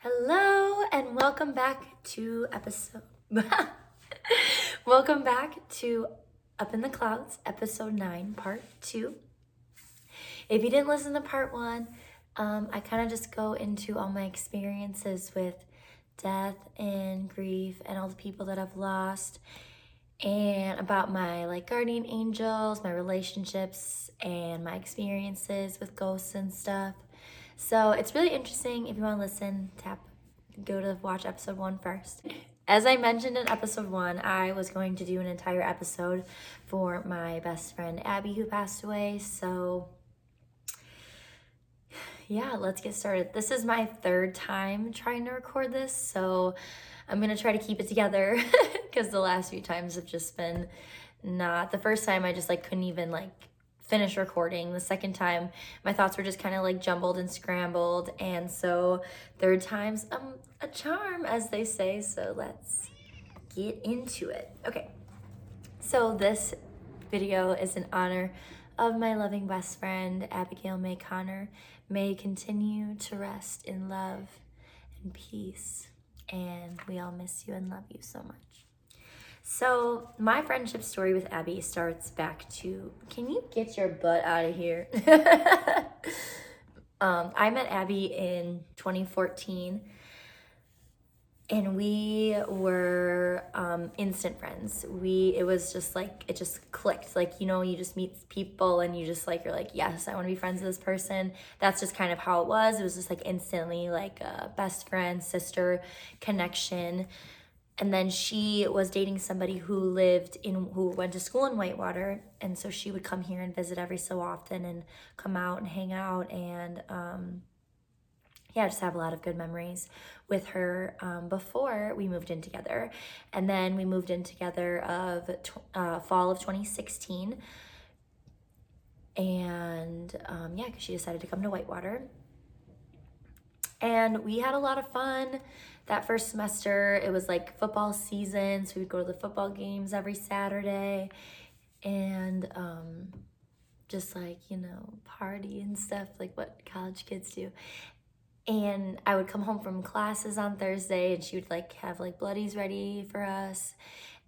Hello and welcome back to episode. welcome back to Up in the Clouds, episode 9, part 2. If you didn't listen to part 1, um, I kind of just go into all my experiences with death and grief and all the people that I've lost and about my like guardian angels, my relationships and my experiences with ghosts and stuff. So it's really interesting. If you want to listen, tap, go to watch episode one first. As I mentioned in episode one, I was going to do an entire episode for my best friend Abby who passed away. So yeah, let's get started. This is my third time trying to record this, so I'm gonna try to keep it together because the last few times have just been not. The first time I just like couldn't even like finish recording. The second time, my thoughts were just kind of like jumbled and scrambled. And so, third time's um, a charm, as they say. So, let's get into it. Okay, so this video is in honor of my loving best friend, Abigail Mae Conner. May continue to rest in love and peace. And we all miss you and love you so much. So, my friendship story with Abby starts back to can you get your butt out of here? um, I met Abby in 2014 and we were um, instant friends. We it was just like it just clicked. Like you know, you just meet people and you just like you're like yes, I want to be friends with this person. That's just kind of how it was. It was just like instantly like a best friend sister connection and then she was dating somebody who lived in who went to school in whitewater. And so she would come here and visit every so often and come out and hang out and um, yeah just have a lot of good memories with her um, before we moved in together. And then we moved in together of uh, fall of 2016 and um, yeah because she decided to come to whitewater. And we had a lot of fun that first semester, it was like football season, so we'd go to the football games every Saturday and um, just like, you know, party and stuff, like what college kids do. And I would come home from classes on Thursday and she would like have like bloodies ready for us.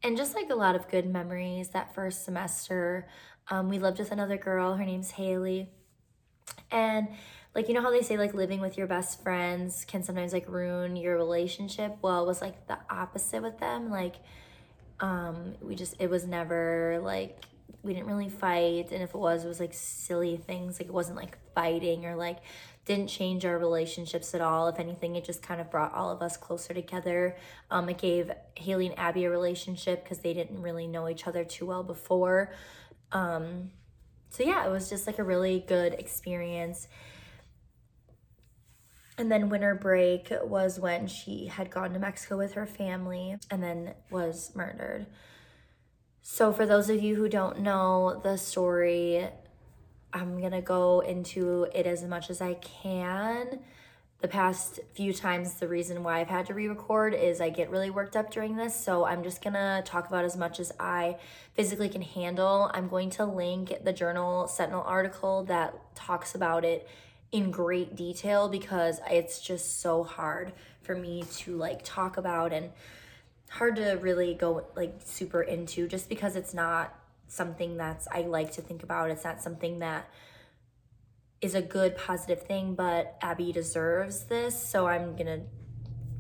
And just like a lot of good memories that first semester. Um, we lived with another girl, her name's Haley. And like you know how they say like living with your best friends can sometimes like ruin your relationship? Well it was like the opposite with them. Like um we just it was never like we didn't really fight. And if it was it was like silly things. Like it wasn't like fighting or like didn't change our relationships at all. If anything it just kind of brought all of us closer together. Um it gave haley and abby a relationship because they didn't really know each other too well before. Um so yeah it was just like a really good experience and then winter break was when she had gone to Mexico with her family and then was murdered. So, for those of you who don't know the story, I'm gonna go into it as much as I can. The past few times, the reason why I've had to re record is I get really worked up during this. So, I'm just gonna talk about as much as I physically can handle. I'm going to link the Journal Sentinel article that talks about it in great detail because it's just so hard for me to like talk about and hard to really go like super into just because it's not something that's I like to think about. It's not something that is a good positive thing, but Abby deserves this. So I'm going to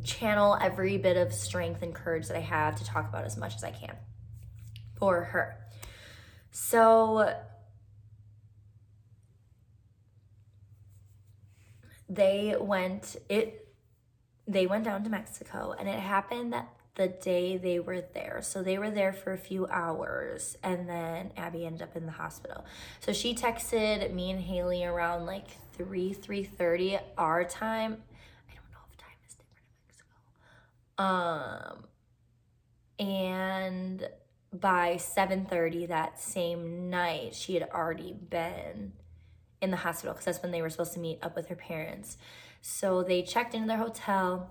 channel every bit of strength and courage that I have to talk about as much as I can for her. So they went it they went down to Mexico and it happened that the day they were there. So they were there for a few hours and then Abby ended up in the hospital. So she texted me and Haley around like 3 3:30 our time. I don't know if time is different in Mexico. Um and by 7:30 that same night she had already been in the hospital because that's when they were supposed to meet up with her parents. So they checked into their hotel.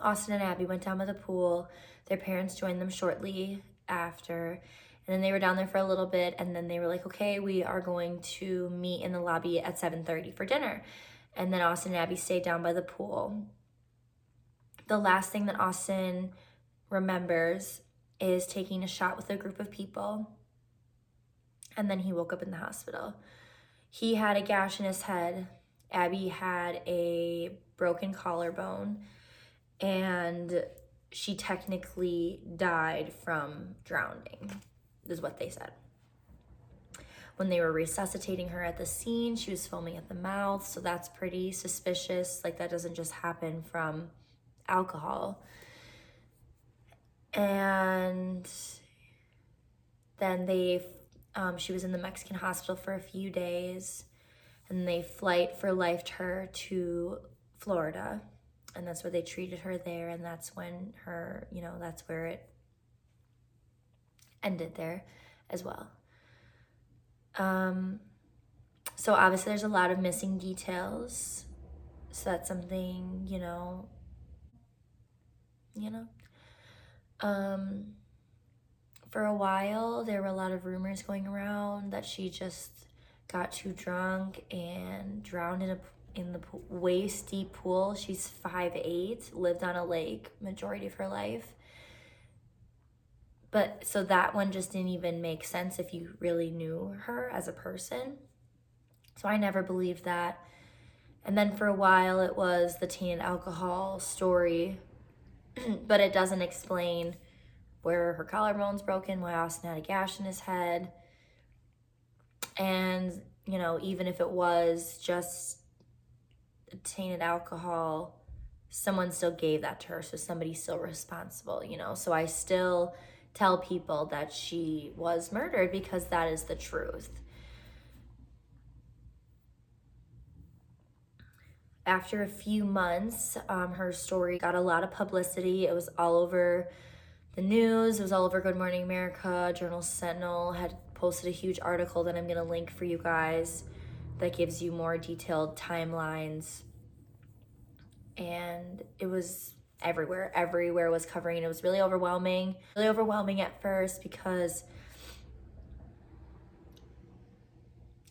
Austin and Abby went down by the pool. Their parents joined them shortly after. And then they were down there for a little bit and then they were like, "Okay, we are going to meet in the lobby at 7:30 for dinner." And then Austin and Abby stayed down by the pool. the last thing that Austin remembers is taking a shot with a group of people. And then he woke up in the hospital. He had a gash in his head. Abby had a broken collarbone. And she technically died from drowning, is what they said. When they were resuscitating her at the scene, she was foaming at the mouth. So that's pretty suspicious. Like, that doesn't just happen from alcohol. And then they, um, she was in the Mexican hospital for a few days. And they flight for life her to Florida. And that's where they treated her there. And that's when her, you know, that's where it ended there as well. Um, so obviously there's a lot of missing details. So that's something, you know, you know. Um, for a while, there were a lot of rumors going around that she just got too drunk and drowned in a in the waist deep pool. She's five eight, lived on a lake majority of her life. But so that one just didn't even make sense if you really knew her as a person. So I never believed that. And then for a while it was the tainted alcohol story, but it doesn't explain where her collarbone's broken, why Austin had a gash in his head. And, you know, even if it was just tainted alcohol, someone still gave that to her, so somebody's still responsible, you know. So I still tell people that she was murdered because that is the truth. After a few months, um, her story got a lot of publicity. It was all over the news, it was all over Good Morning America. Journal Sentinel had posted a huge article that I'm going to link for you guys that gives you more detailed timelines. And it was everywhere. Everywhere was covering. It was really overwhelming. Really overwhelming at first because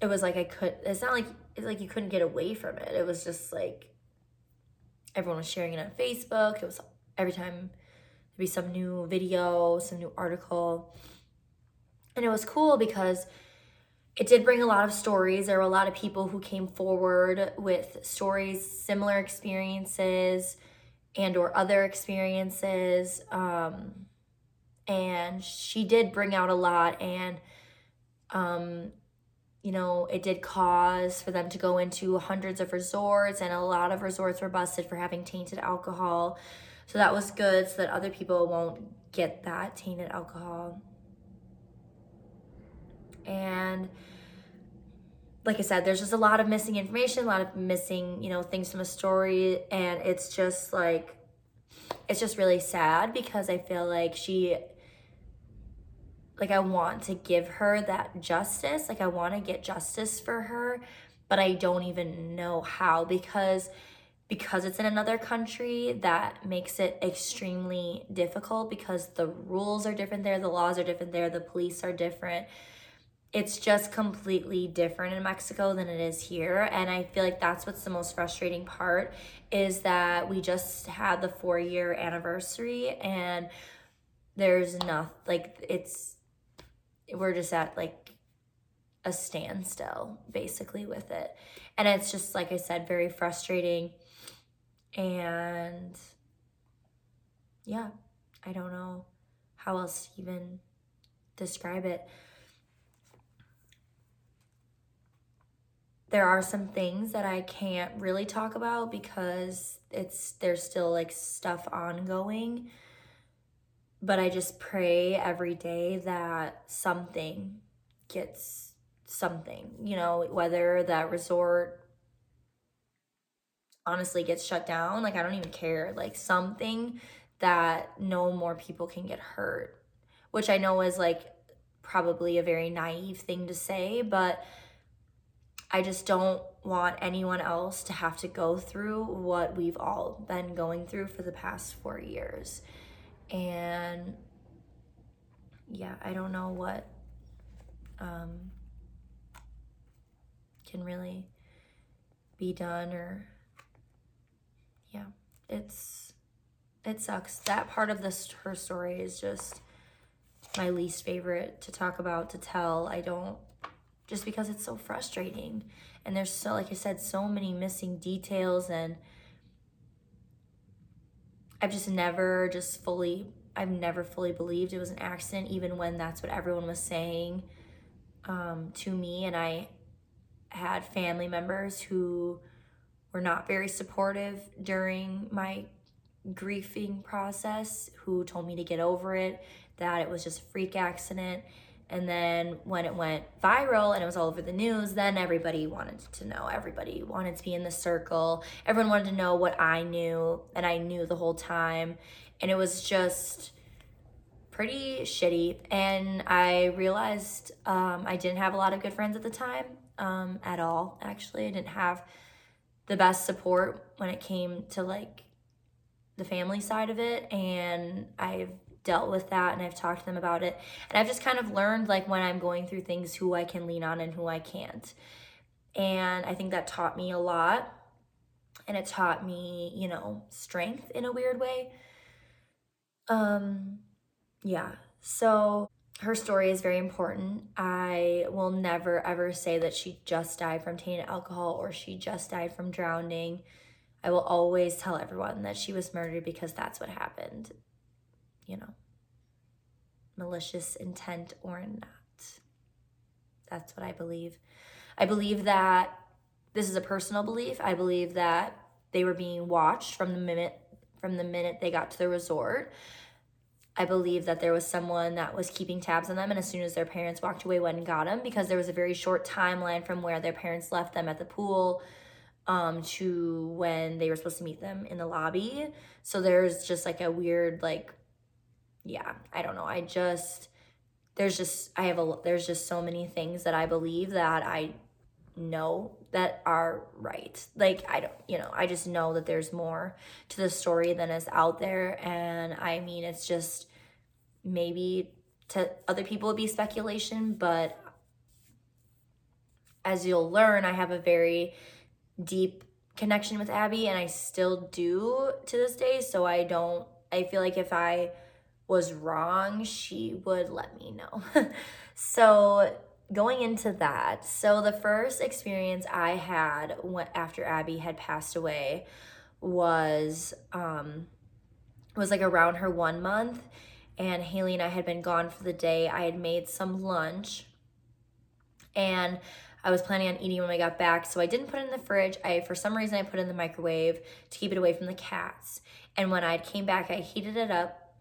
it was like I could it's not like it's like you couldn't get away from it. It was just like everyone was sharing it on Facebook. It was every time be some new video, some new article. And it was cool because it did bring a lot of stories. There were a lot of people who came forward with stories, similar experiences, and or other experiences um, and she did bring out a lot and um, you know it did cause for them to go into hundreds of resorts and a lot of resorts were busted for having tainted alcohol so that was good so that other people won't get that tainted alcohol and like I said, there's just a lot of missing information, a lot of missing, you know, things from a story. And it's just like, it's just really sad because I feel like she, like, I want to give her that justice. Like, I want to get justice for her, but I don't even know how because because it's in another country that makes it extremely difficult because the rules are different there the laws are different there the police are different it's just completely different in Mexico than it is here. And I feel like that's what's the most frustrating part is that we just had the four year anniversary and there's nothing, like, it's, we're just at like a standstill basically with it. And it's just, like I said, very frustrating. And yeah, I don't know how else even describe it. there are some things that I can't really talk about because it's there's still like stuff ongoing. But I just pray every day that something gets something, you know, whether that resort honestly gets shut down, like I don't even care, like something that no more people can get hurt, which I know is like probably a very naive thing to say, but I just don't want anyone else to have to go through what we've all been going through for the past four years. And yeah, I don't know what um, can really be done or, yeah, it's it sucks. That part of this her story is just my least favorite to talk about to tell. I don't just because it's so frustrating and there's so like I said so many missing details and I've just never just fully I've never fully believed it was an accident even when that's what everyone was saying um, to me and I had family members who were not very supportive during my grieving process who told me to get over it, that it was just a freak accident. And then when it went viral and it was all over the news, then everybody wanted to know. Everybody wanted to be in the circle. Everyone wanted to know what I knew, and I knew the whole time. And it was just pretty shitty. And I realized um, I didn't have a lot of good friends at the time um, at all, actually. I didn't have the best support when it came to like the family side of it and I've dealt with that and I've talked to them about it and I've just kind of learned like when I'm going through things who I can lean on and who I can't. And I think that taught me a lot and it taught me, you know, strength in a weird way. Um yeah. So her story is very important. I will never ever say that she just died from tainted alcohol or she just died from drowning. I will always tell everyone that she was murdered because that's what happened. You know, malicious intent or not. That's what I believe. I believe that this is a personal belief. I believe that they were being watched from the minute from the minute they got to the resort. I believe that there was someone that was keeping tabs on them, and as soon as their parents walked away, went and got them because there was a very short timeline from where their parents left them at the pool um, to when they were supposed to meet them in the lobby. So there's just like a weird, like, yeah, I don't know. I just, there's just, I have a, there's just so many things that I believe that I know that are right. Like, I don't, you know, I just know that there's more to the story than is out there. And I mean, it's just, maybe to other people it'd be speculation, but as you'll learn, I have a very deep connection with Abby and I still do to this day. So I don't, I feel like if I was wrong, she would let me know. so going into that, so the first experience I had after Abby had passed away was um was like around her one month and Haley and I had been gone for the day. I had made some lunch and I was planning on eating when I got back, so I didn't put it in the fridge. I for some reason I put it in the microwave to keep it away from the cats. And when I came back, I heated it up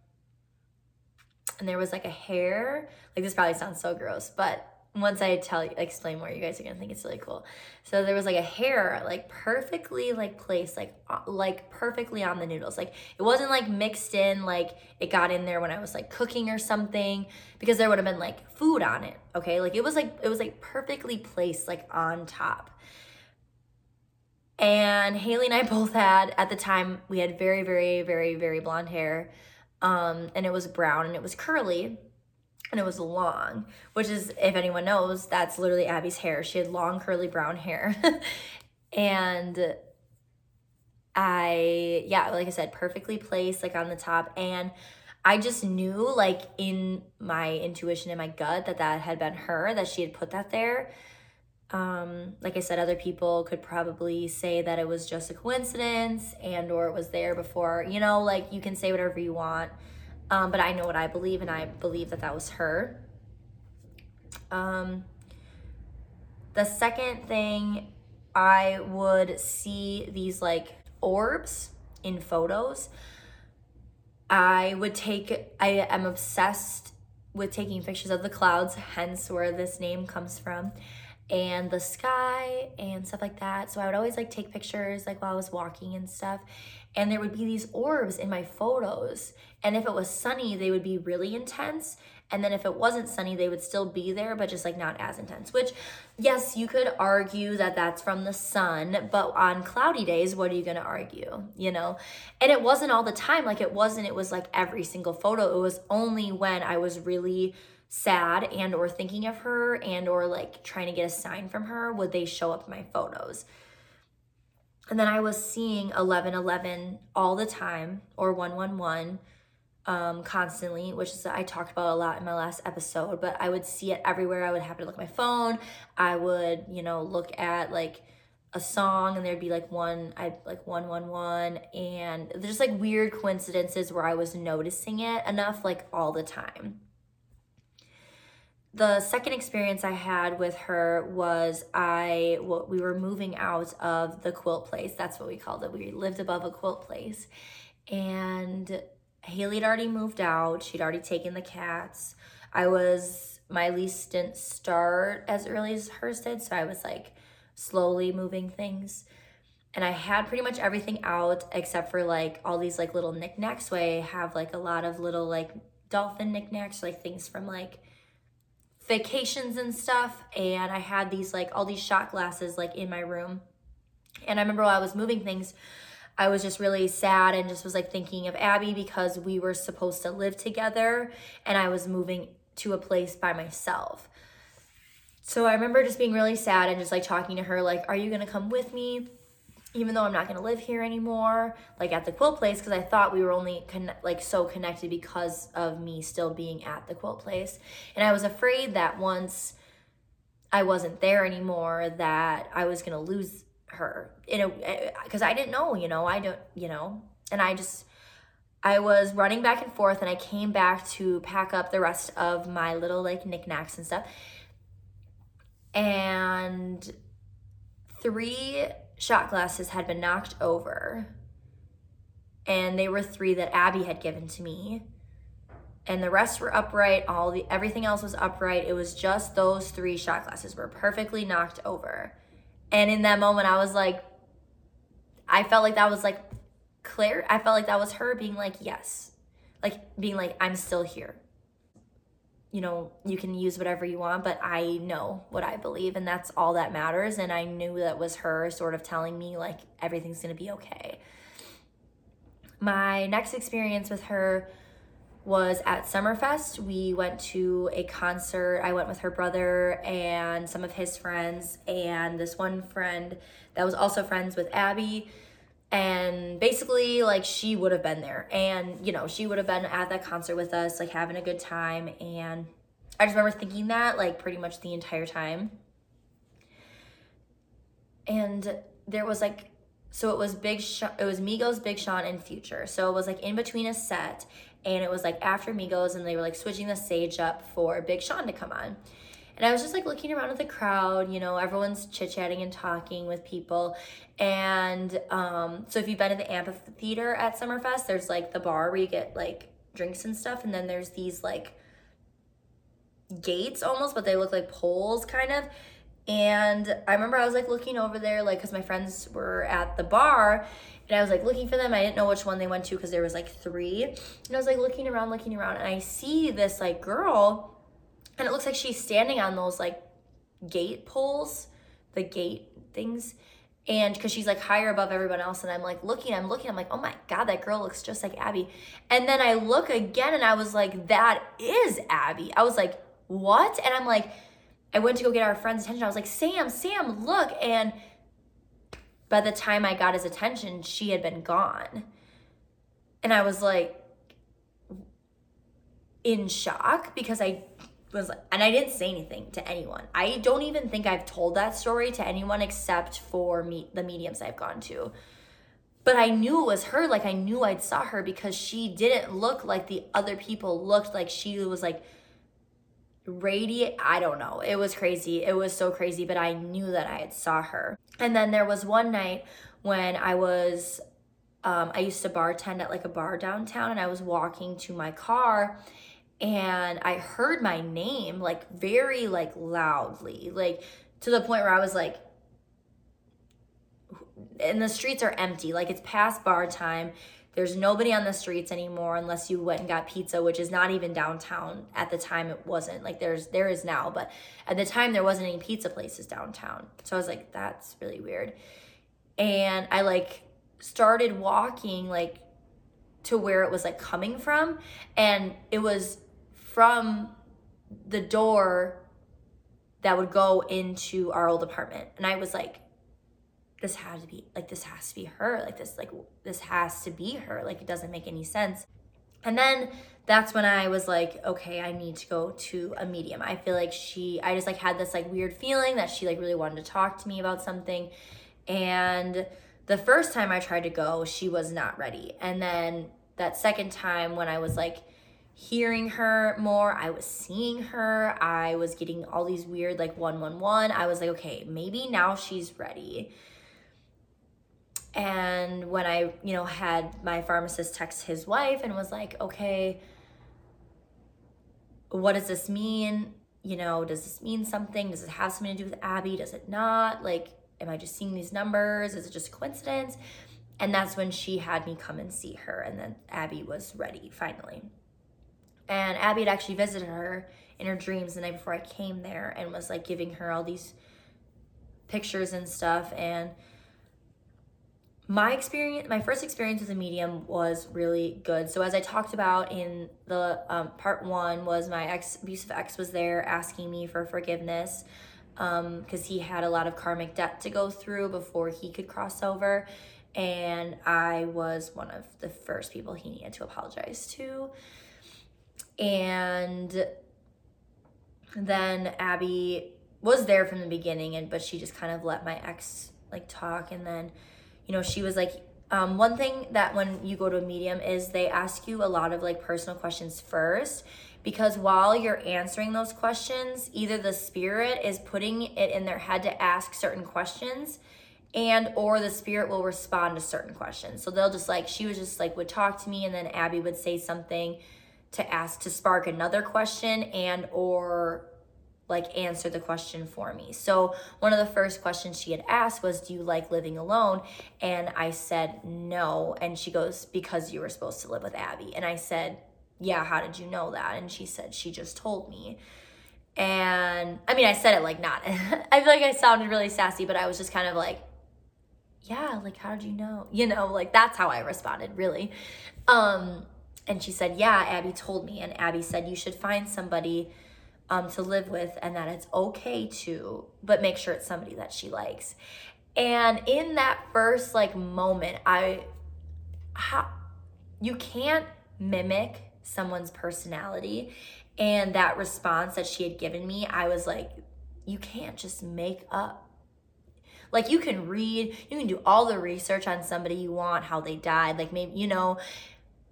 and there was like a hair. Like this probably sounds so gross, but once I tell explain more, you guys are gonna think it's really cool. So there was like a hair, like perfectly like placed, like like perfectly on the noodles. Like it wasn't like mixed in, like it got in there when I was like cooking or something, because there would have been like food on it. Okay, like it was like it was like perfectly placed, like on top. And Haley and I both had at the time we had very very very very blonde hair, um, and it was brown and it was curly and it was long, which is, if anyone knows, that's literally Abby's hair. She had long, curly brown hair. and I, yeah, like I said, perfectly placed, like on the top. And I just knew, like, in my intuition, in my gut, that that had been her, that she had put that there. Um, like I said, other people could probably say that it was just a coincidence and or it was there before, you know, like you can say whatever you want. Um, but I know what I believe, and I believe that that was her. Um, the second thing, I would see these like orbs in photos. I would take, I am obsessed with taking pictures of the clouds, hence where this name comes from, and the sky and stuff like that. So I would always like take pictures like while I was walking and stuff and there would be these orbs in my photos. And if it was sunny, they would be really intense. And then if it wasn't sunny, they would still be there, but just like not as intense. Which, yes, you could argue that that's from the sun, but on cloudy days, what are you gonna argue? You know? And it wasn't all the time. Like it wasn't, it was like every single photo. It was only when I was really sad and or thinking of her and or like trying to get a sign from her would they show up in my photos And then I was seeing 1111 all the time or 111 um, constantly, which is I talked about a lot in my last episode, but I would see it everywhere. I would happen to look at my phone. I would, you know, look at like a song and there'd be like one I like one one one and there's like weird coincidences where I was noticing it enough like all the time. The second experience I had with her was I what we were moving out of the quilt place. That's what we called it. We lived above a quilt place. And Haley had already moved out. She'd already taken the cats. I was my lease didn't start as early as hers did, so I was like slowly moving things. And I had pretty much everything out except for like all these like little knickknacks. So I have like a lot of little like dolphin knickknacks, like things from like vacations and stuff. And I had these like all these shot glasses like in my room. And I remember while I was moving things, I was just really sad and just was like thinking of Abby because we were supposed to live together and I was moving to a place by myself. So I remember just being really sad and just like talking to her, like, are you gonna come with me? Even though I'm not gonna live here anymore, like at the quilt place, because I thought we were only con- like so connected because of me still being at the quilt place. And I was afraid that once I wasn't there anymore, that I was gonna lose her. In a eh, because I didn't know, you know, I don't, you know, and I just I was running back and forth and I came back to pack up the rest of my little like knickknacks and stuff. And three shot glasses had been knocked over and they were three that Abby had given to me. And the rest were upright all the everything else was upright. It was just those three shot glasses were perfectly knocked over. And in that moment I was like I felt like that was like Claire I felt like that was her being like yes. Like being like I'm still here you know, you can use whatever you want, but I know what I believe, and that's all that matters. And I knew that was her sort of telling me, like, everything's gonna be okay. My next experience with her was at Summerfest. We went to a concert. I went with her brother and some of his friends, and this one friend that was also friends with Abby. And basically, like, she would have been there. And, you know, she would have been at that concert with us, like, having a good time. And I just remember thinking that, like, pretty much the entire time. And there was, like, so it was Big Sean, it was Migos, Big Sean, and Future. So it was, like, in between a set. And it was, like, after Migos, and they were, like, switching the stage up for Big Sean to come on. And I was just like looking around at the crowd, you know, everyone's chit chatting and talking with people. And um, so if you've been to the amphitheater at Summerfest, there's like the bar where you get like drinks and stuff. And then there's these like gates almost, but they look like poles kind of. And I remember I was like looking over there, like, because my friends were at the bar and I was like looking for them. I didn't know which one they went to because there was like three. And I was like looking around, looking around, and I see this like girl and it looks like she's standing on those like gate poles, the gate things. And because she's like higher above everyone else, and I'm like looking, I'm looking, I'm like, oh my God, that girl looks just like Abby. And then I look again and I was like, that is Abby. I was like, what? And I'm like, I went to go get our friend's attention. I was like, Sam, Sam, look. And by the time I got his attention, she had been gone. And I was like, in shock because I was and I didn't say anything to anyone. I don't even think I've told that story to anyone except for me the mediums I've gone to. But I knew it was her, like I knew I'd saw her because she didn't look like the other people looked like she was like radiant. I don't know. It was crazy. It was so crazy, but I knew that I had saw her. And then there was one night when I was um, I used to bartend at like a bar downtown and I was walking to my car and I heard my name like very like loudly, like to the point where I was like, and the streets are empty, like it's past bar time. There's nobody on the streets anymore unless you went and got pizza, which is not even downtown. At the time, it wasn't. Like there's there is now, but at the time there wasn't any pizza places downtown. So I was like, that's really weird. And I like started walking like to where it was like coming from, and it was from the door that would go into our old apartment. And I was like, this had to be like this has to be her like this like this has to be her like it doesn't make any sense and then that's when I was like, okay, I need to go to a medium. I feel like she, I just like had this like weird feeling that she like really wanted to talk to me about something. And the first time I tried to go, she was not ready. And then that second time when I was like hearing her more, I was seeing her, I was getting all these weird like 111. I was like, okay, maybe now she's ready. And when I, you know, had my pharmacist text his wife and was like, okay, what does this mean? You know, does this mean something? Does it have something to do with Abby? Does it not? Like, am I just seeing these numbers? Is it just a coincidence? And that's when she had me come and see her. And then Abby was ready finally. And Abby had actually visited her in her dreams the night before I came there and was like giving her all these pictures and stuff. And my experience my first experience with a medium was really good so as i talked about in the um, part one was my ex abusive ex was there asking me for forgiveness because um, he had a lot of karmic debt to go through before he could cross over and i was one of the first people he needed to apologize to and then abby was there from the beginning and but she just kind of let my ex like talk and then you know, she was like, um, one thing that when you go to a medium is they ask you a lot of like personal questions first because while you're answering those questions, either the spirit is putting it in their head to ask certain questions and or the spirit will respond to certain questions. So they'll just like she was just like would talk to me and then Abby would say something to ask to spark another question and or like answer the question for me. So one of the first questions she had asked was, "Do you like living alone?" And I said, "No." And she goes, "Because you were supposed to live with Abby." And I said, "Yeah, how did you know that?" And she said, "She just told me." And I mean, I said it like not. I feel like I sounded really sassy, but I was just kind of like, "Yeah, like how did you know?" You know, like that's how I responded, really. Um and she said, "Yeah, Abby told me." And Abby said, "You should find somebody um, to live with and that it's okay to, but make sure it's somebody that she likes. And in that first like moment, I, how, you can't mimic someone's personality. And that response that she had given me, I was like, you can't just make up like you can read, you can do all the research on somebody you want, how they died, like maybe, you know,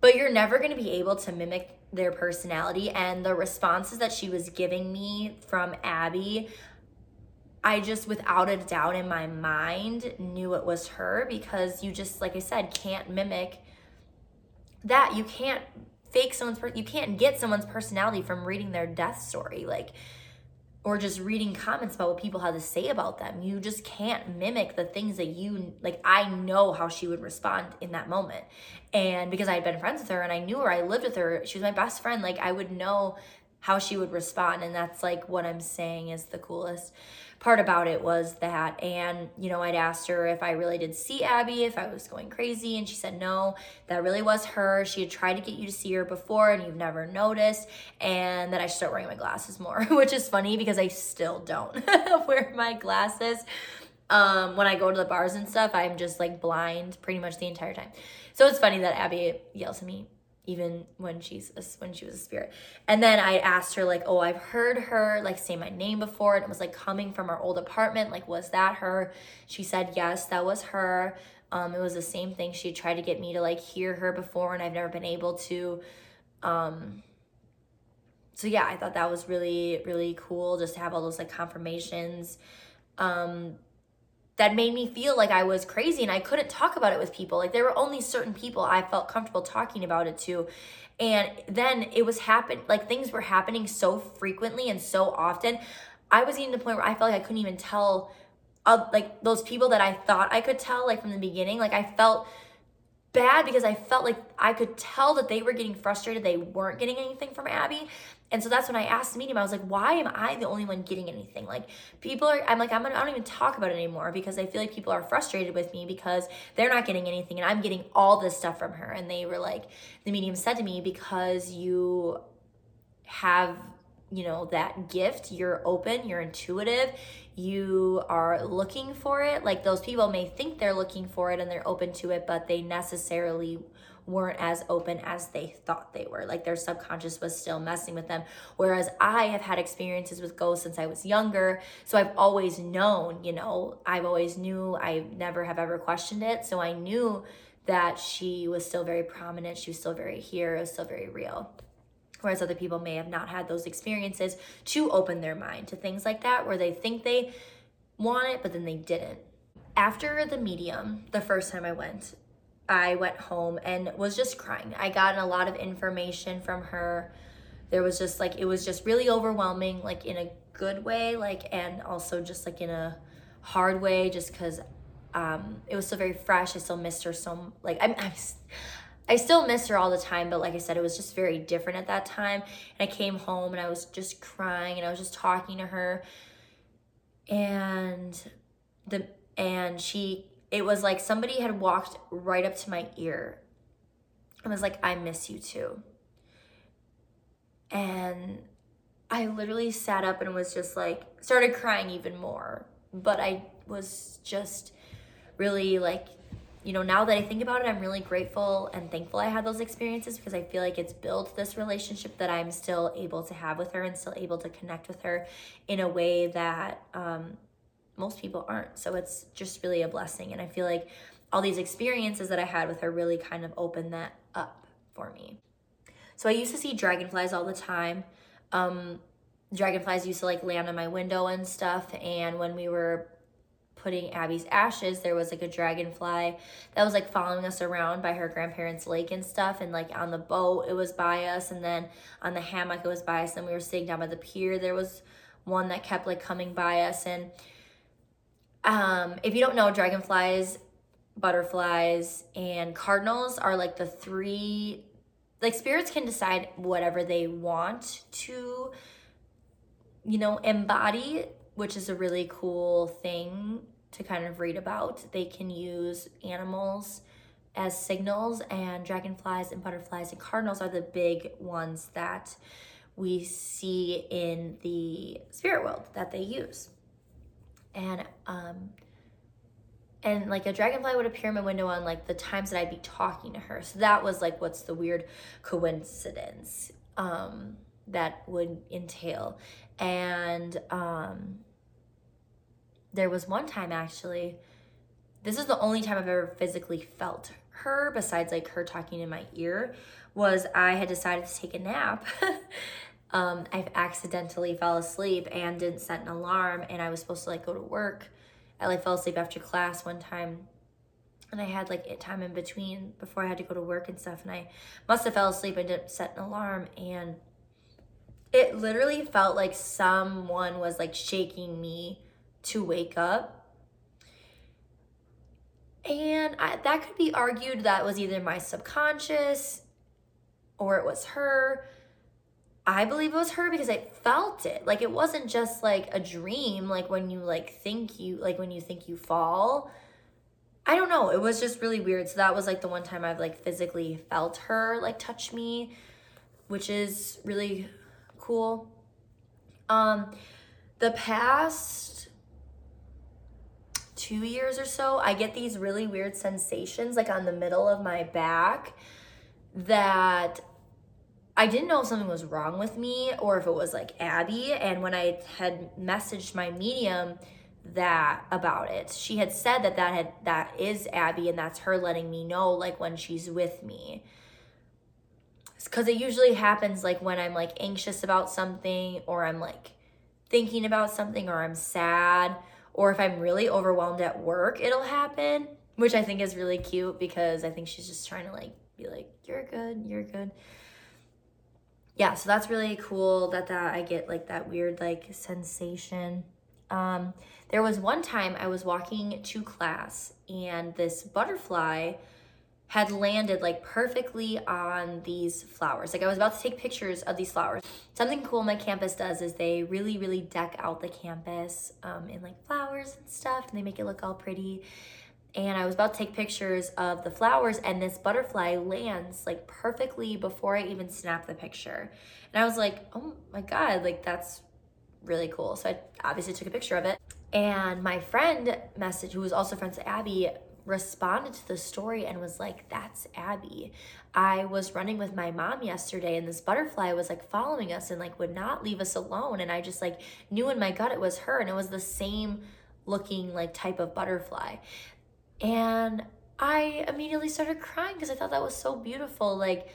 but you're never going to be able to mimic their personality and the responses that she was giving me from Abby I just without a doubt in my mind knew it was her because you just like I said can't mimic that. You can't fake someone's per- you can't get someone's personality from reading their death story. Like or just reading comments about what people had to say about them. You just can't mimic the things that you like. I know how she would respond in that moment. And because I had been friends with her and I knew her, I lived with her, she was my best friend. Like, I would know how she would respond. And that's like what I'm saying is the coolest part about it was that. And, you know, I'd asked her if I really did see Abby, if I was going crazy. And she said, no, that really was her. She had tried to get you to see her before and you've never noticed. And that I should start wearing my glasses more, which is funny because I still don't wear my glasses. Um, when I go to the bars and stuff, I'm just like blind pretty much the entire time. So it's funny that Abby yells at me even when she's a, when she was a spirit. And then I asked her like, "Oh, I've heard her like say my name before and it was like coming from our old apartment. Like was that her?" She said, "Yes, that was her." Um it was the same thing. She tried to get me to like hear her before and I've never been able to um so yeah, I thought that was really really cool just to have all those like confirmations. Um that made me feel like I was crazy and I couldn't talk about it with people. Like there were only certain people I felt comfortable talking about it to. And then it was happen like things were happening so frequently and so often. I was getting to the point where I felt like I couldn't even tell uh, like those people that I thought I could tell like from the beginning. Like I felt bad because I felt like I could tell that they were getting frustrated. They weren't getting anything from Abby. And so that's when I asked the medium, I was like, why am I the only one getting anything? Like people are, I'm like, I'm I don't even talk about it anymore because I feel like people are frustrated with me because they're not getting anything and I'm getting all this stuff from her. And they were like, the medium said to me, because you have you know that gift you're open you're intuitive you are looking for it like those people may think they're looking for it and they're open to it but they necessarily weren't as open as they thought they were. Like their subconscious was still messing with them. Whereas I have had experiences with ghosts since I was younger. So I've always known, you know, I've always knew, I never have ever questioned it. So I knew that she was still very prominent. She was still very here. It was still very real. Whereas other people may have not had those experiences to open their mind to things like that, where they think they want it, but then they didn't. After the medium, the first time I went, I went home and was just crying. I got a lot of information from her. There was just like, it was just really overwhelming, like in a good way, like, and also just like in a hard way, just because um, it was still very fresh. I still missed her so, like, I'm, I'm, I still miss her all the time, but like I said, it was just very different at that time. And I came home and I was just crying and I was just talking to her. And the, and she it was like somebody had walked right up to my ear and was like, I miss you too. And I literally sat up and was just like, started crying even more. But I was just really like, you know, now that I think about it, I'm really grateful and thankful I had those experiences because I feel like it's built this relationship that I'm still able to have with her and still able to connect with her in a way that um, most people aren't. So it's just really a blessing. And I feel like all these experiences that I had with her really kind of opened that up for me. So I used to see dragonflies all the time. Um, dragonflies used to like land on my window and stuff. And when we were putting Abby's ashes, there was like a dragonfly that was like following us around by her grandparents' lake and stuff. And like on the boat, it was by us. And then on the hammock, it was by us. And we were sitting down by the pier, there was one that kept like coming by us. And um, if you don't know, dragonflies, butterflies, and cardinals are like the three, like spirits can decide whatever they want to, you know, embody, which is a really cool thing to kind of read about. They can use animals as signals, and dragonflies and butterflies and cardinals are the big ones that we see in the spirit world that they use and um and like a dragonfly would appear in my window on like the times that I'd be talking to her. So that was like what's the weird coincidence um that would entail. And um there was one time actually this is the only time I've ever physically felt her besides like her talking in my ear was I had decided to take a nap um, I accidentally fell asleep and didn't set an alarm and I was supposed to like go to work. I like fell asleep after class one time and I had like time in between before I had to go to work and stuff and I must have fell asleep and didn't set an alarm and it literally felt like someone was like shaking me to wake up. And I, that could be argued that was either my subconscious or it was her I believe it was her because I felt it. Like it wasn't just like a dream, like when you like think you like when you think you fall. I don't know. It was just really weird. So that was like the one time I've like physically felt her like touch me, which is really cool. Um the past 2 years or so, I get these really weird sensations like on the middle of my back that I didn't know if something was wrong with me or if it was like Abby. And when I had messaged my medium that about it, she had said that that had that is Abby and that's her letting me know like when she's with me. Cuz it usually happens like when I'm like anxious about something or I'm like thinking about something or I'm sad or if I'm really overwhelmed at work, it'll happen, which I think is really cute because I think she's just trying to like be like you're good, you're good yeah, so that's really cool that that I get like that weird like sensation. Um, there was one time I was walking to class and this butterfly had landed like perfectly on these flowers. Like I was about to take pictures of these flowers. Something cool my campus does is they really, really deck out the campus um, in like flowers and stuff and they make it look all pretty. And I was about to take pictures of the flowers, and this butterfly lands like perfectly before I even snap the picture. And I was like, oh my God, like that's really cool. So I obviously took a picture of it. And my friend message, who was also friends with Abby, responded to the story and was like, That's Abby. I was running with my mom yesterday and this butterfly was like following us and like would not leave us alone. And I just like knew in my gut it was her and it was the same looking like type of butterfly. And I immediately started crying because I thought that was so beautiful. Like,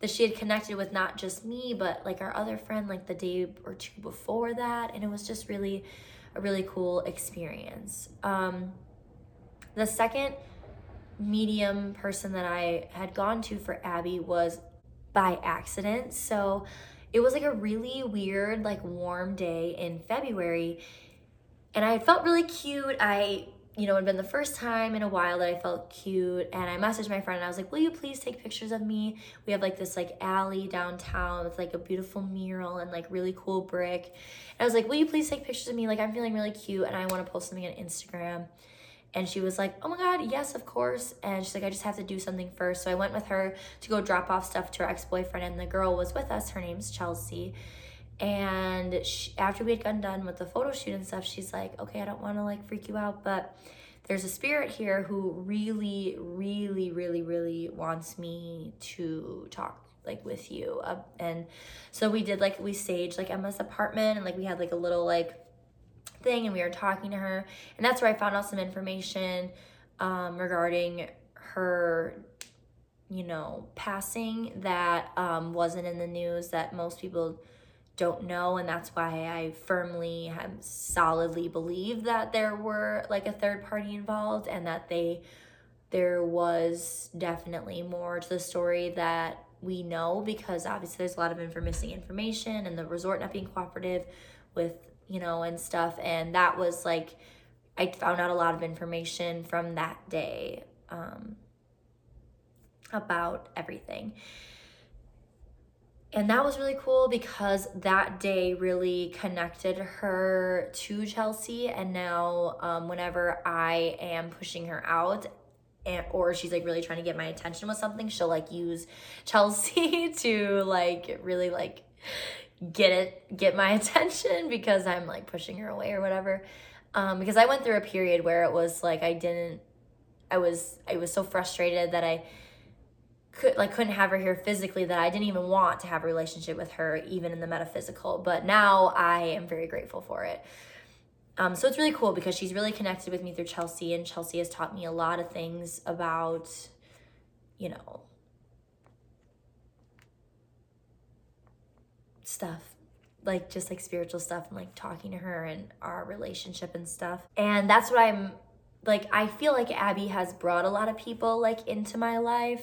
that she had connected with not just me, but like our other friend, like the day or two before that. And it was just really a really cool experience. Um, the second medium person that I had gone to for Abby was by accident. So it was like a really weird, like warm day in February. And I felt really cute. I you know, it had been the first time in a while that I felt cute. And I messaged my friend and I was like, Will you please take pictures of me? We have like this like alley downtown with like a beautiful mural and like really cool brick. And I was like, Will you please take pictures of me? Like, I'm feeling really cute and I want to post something on Instagram. And she was like, Oh my God, yes, of course. And she's like, I just have to do something first. So I went with her to go drop off stuff to her ex boyfriend. And the girl was with us. Her name's Chelsea. And she, after we had gotten done with the photo shoot and stuff, she's like, okay, I don't want to like freak you out, but there's a spirit here who really, really, really, really wants me to talk like with you. Uh, and so we did like, we staged like Emma's apartment and like we had like a little like thing and we were talking to her. And that's where I found out some information um, regarding her you know, passing that um, wasn't in the news that most people don't know and that's why i firmly have solidly believe that there were like a third party involved and that they there was definitely more to the story that we know because obviously there's a lot of missing information and the resort not being cooperative with you know and stuff. And that was like i found out a lot of information from that day um, about everything and that was really cool because that day really connected her to Chelsea. And now, um, whenever I am pushing her out, and, or she's like really trying to get my attention with something, she'll like use Chelsea to like really like get it, get my attention because I'm like pushing her away or whatever. Um, because I went through a period where it was like I didn't, I was, I was so frustrated that I could like couldn't have her here physically that I didn't even want to have a relationship with her even in the metaphysical. But now I am very grateful for it. Um, so it's really cool because she's really connected with me through Chelsea and Chelsea has taught me a lot of things about you know stuff like just like spiritual stuff and like talking to her and our relationship and stuff. And that's what I'm like I feel like Abby has brought a lot of people like into my life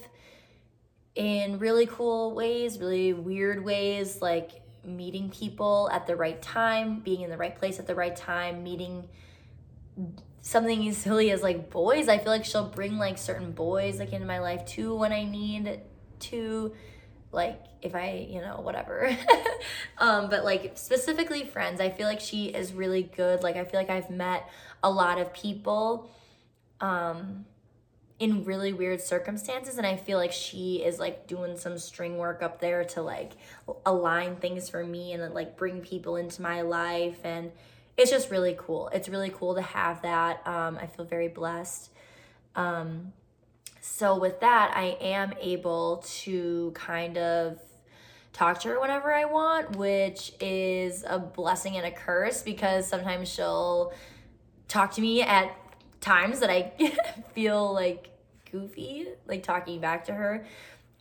in really cool ways, really weird ways, like meeting people at the right time, being in the right place at the right time, meeting something as silly as like boys. I feel like she'll bring like certain boys like into my life too when I need to like if I, you know, whatever. um but like specifically friends, I feel like she is really good. Like I feel like I've met a lot of people um in really weird circumstances and i feel like she is like doing some string work up there to like align things for me and like bring people into my life and it's just really cool. It's really cool to have that. Um, i feel very blessed. Um, so with that i am able to kind of talk to her whenever i want which is a blessing and a curse because sometimes she'll talk to me at times that I feel like goofy, like talking back to her.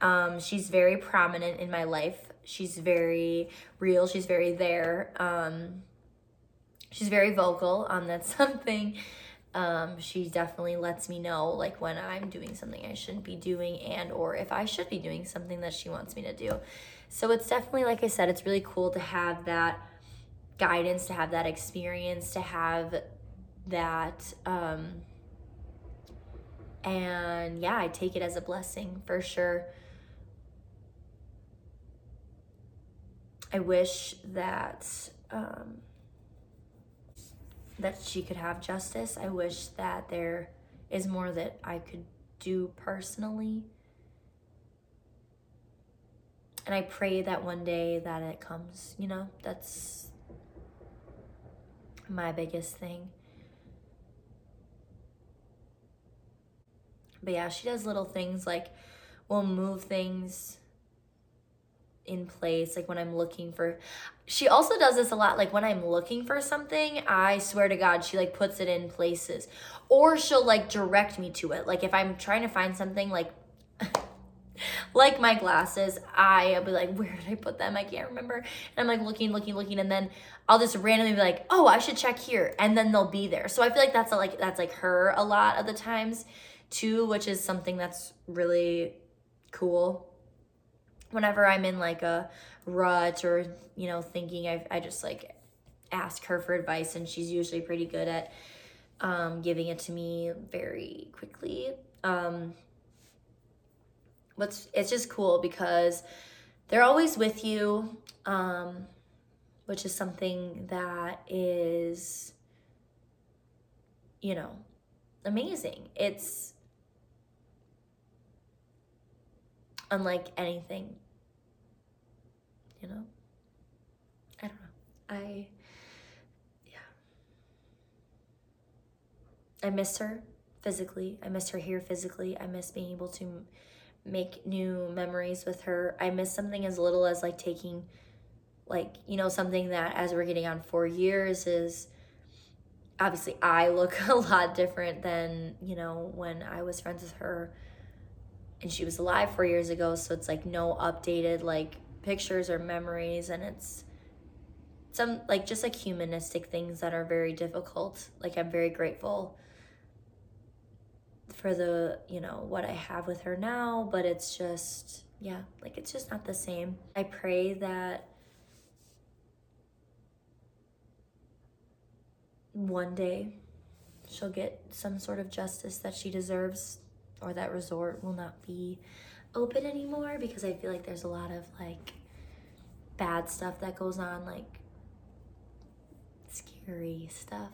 Um, she's very prominent in my life. She's very real. She's very there. Um, she's very vocal. Um, that's something. Um, she definitely lets me know like when I'm doing something I shouldn't be doing and or if I should be doing something that she wants me to do. So it's definitely like I said, it's really cool to have that guidance, to have that experience, to have that um and yeah, I take it as a blessing for sure. I wish that um, that she could have justice. I wish that there is more that I could do personally. And I pray that one day that it comes, you know, that's my biggest thing. But yeah, she does little things like we'll move things in place like when i'm looking for she also does this a lot like when i'm looking for something i swear to god she like puts it in places. Or she'll like direct me to it. Like if i'm trying to find something like like my glasses i'll be like where did i put them? I can't remember. And i'm like looking looking looking and then i'll just randomly be like oh i should check here. And then they'll be there. So i feel like that's a, like that's like her a lot of the times too which is something that's really cool whenever I'm in like a rut or, you know, thinking, I, I just like ask her for advice and she's usually pretty good at um, giving it to me very quickly. Um, what's it's just cool because they're always with you, um, which is something that is, you know, amazing. It's unlike anything. You know? I don't know. I, yeah. I miss her physically. I miss her here physically. I miss being able to make new memories with her. I miss something as little as like taking, like, you know, something that as we're getting on four years is obviously I look a lot different than, you know, when I was friends with her and she was alive four years ago so it's like no updated like pictures or memories and it's some like just like humanistic things that are very difficult. Like i'm very grateful for the you know what i have with her now but it's just yeah like it's just not the same. I pray that one day she'll get some sort of justice that she deserves or that resort will not be open anymore because I feel like there's a lot of like bad stuff that goes on, like scary stuff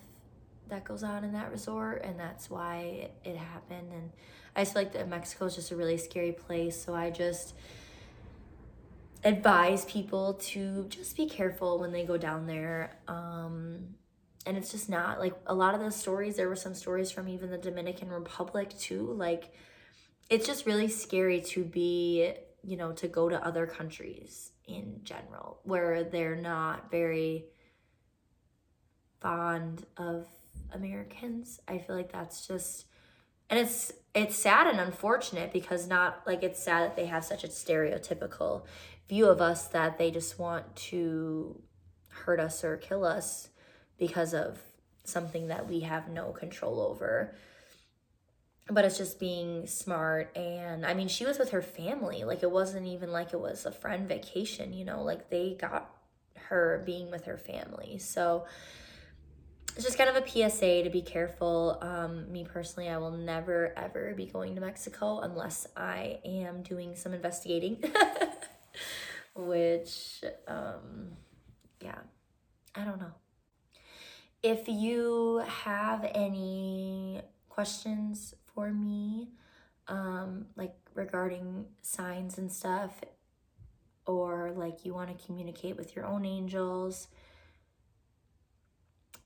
that goes on in that resort, and that's why it, it happened. And I just feel like that Mexico is just a really scary place, so I just advise people to just be careful when they go down there. Um, and it's just not like a lot of those stories there were some stories from even the dominican republic too like it's just really scary to be you know to go to other countries in general where they're not very fond of americans. I feel like that's just and it's it's sad and unfortunate because not like it's sad that they have such a stereotypical view of us that they just want to hurt us or kill us because of something that we have no control over. But it's just being smart. And I mean, she was with her family. Like, it wasn't even like it was a friend vacation, you know, like they got her being with her family. So, it's just kind of a PSA to be careful. Um, me personally, I will never ever be going to Mexico unless I am doing some investigating, which, um, yeah, I don't know. If you have any questions for me, um, like regarding signs and stuff, or like you want to communicate with your own angels,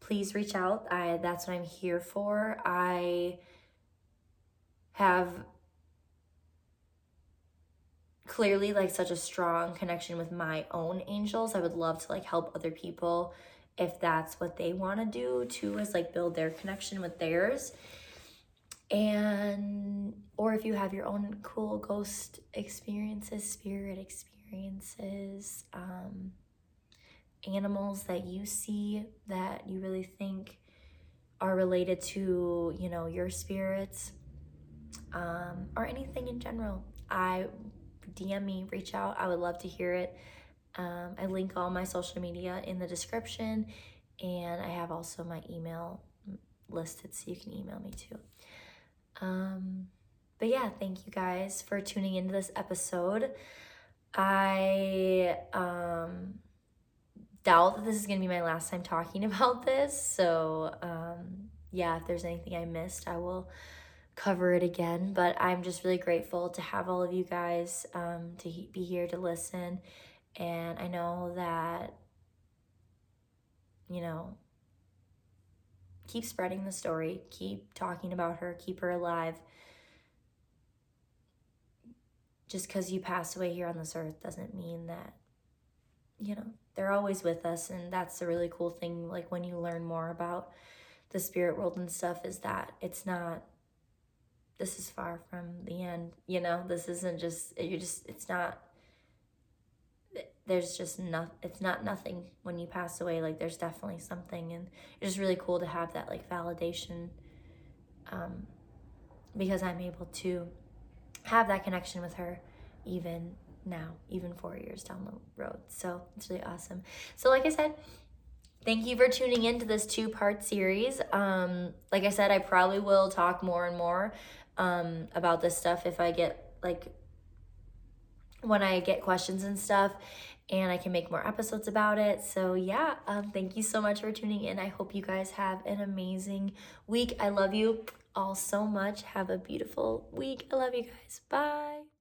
please reach out. I that's what I'm here for. I have clearly like such a strong connection with my own angels. I would love to like help other people if that's what they want to do too is like build their connection with theirs. And or if you have your own cool ghost experiences spirit experiences um animals that you see that you really think are related to you know your spirits um or anything in general i dm me reach out i would love to hear it um, I link all my social media in the description, and I have also my email listed so you can email me too. Um, but yeah, thank you guys for tuning into this episode. I um, doubt that this is going to be my last time talking about this. So, um, yeah, if there's anything I missed, I will cover it again, but I'm just really grateful to have all of you guys um, to be here to listen. And I know that, you know, keep spreading the story, keep talking about her, keep her alive. Just because you pass away here on this earth doesn't mean that, you know, they're always with us. And that's a really cool thing. Like when you learn more about the spirit world and stuff, is that it's not this is far from the end you know this isn't just you just it's not there's just not it's not nothing when you pass away like there's definitely something and it's just really cool to have that like validation um because i'm able to have that connection with her even now even four years down the road so it's really awesome so like i said Thank you for tuning in to this two part series. Um, like I said, I probably will talk more and more um, about this stuff if I get like when I get questions and stuff and I can make more episodes about it. So, yeah, um, thank you so much for tuning in. I hope you guys have an amazing week. I love you all so much. Have a beautiful week. I love you guys. Bye.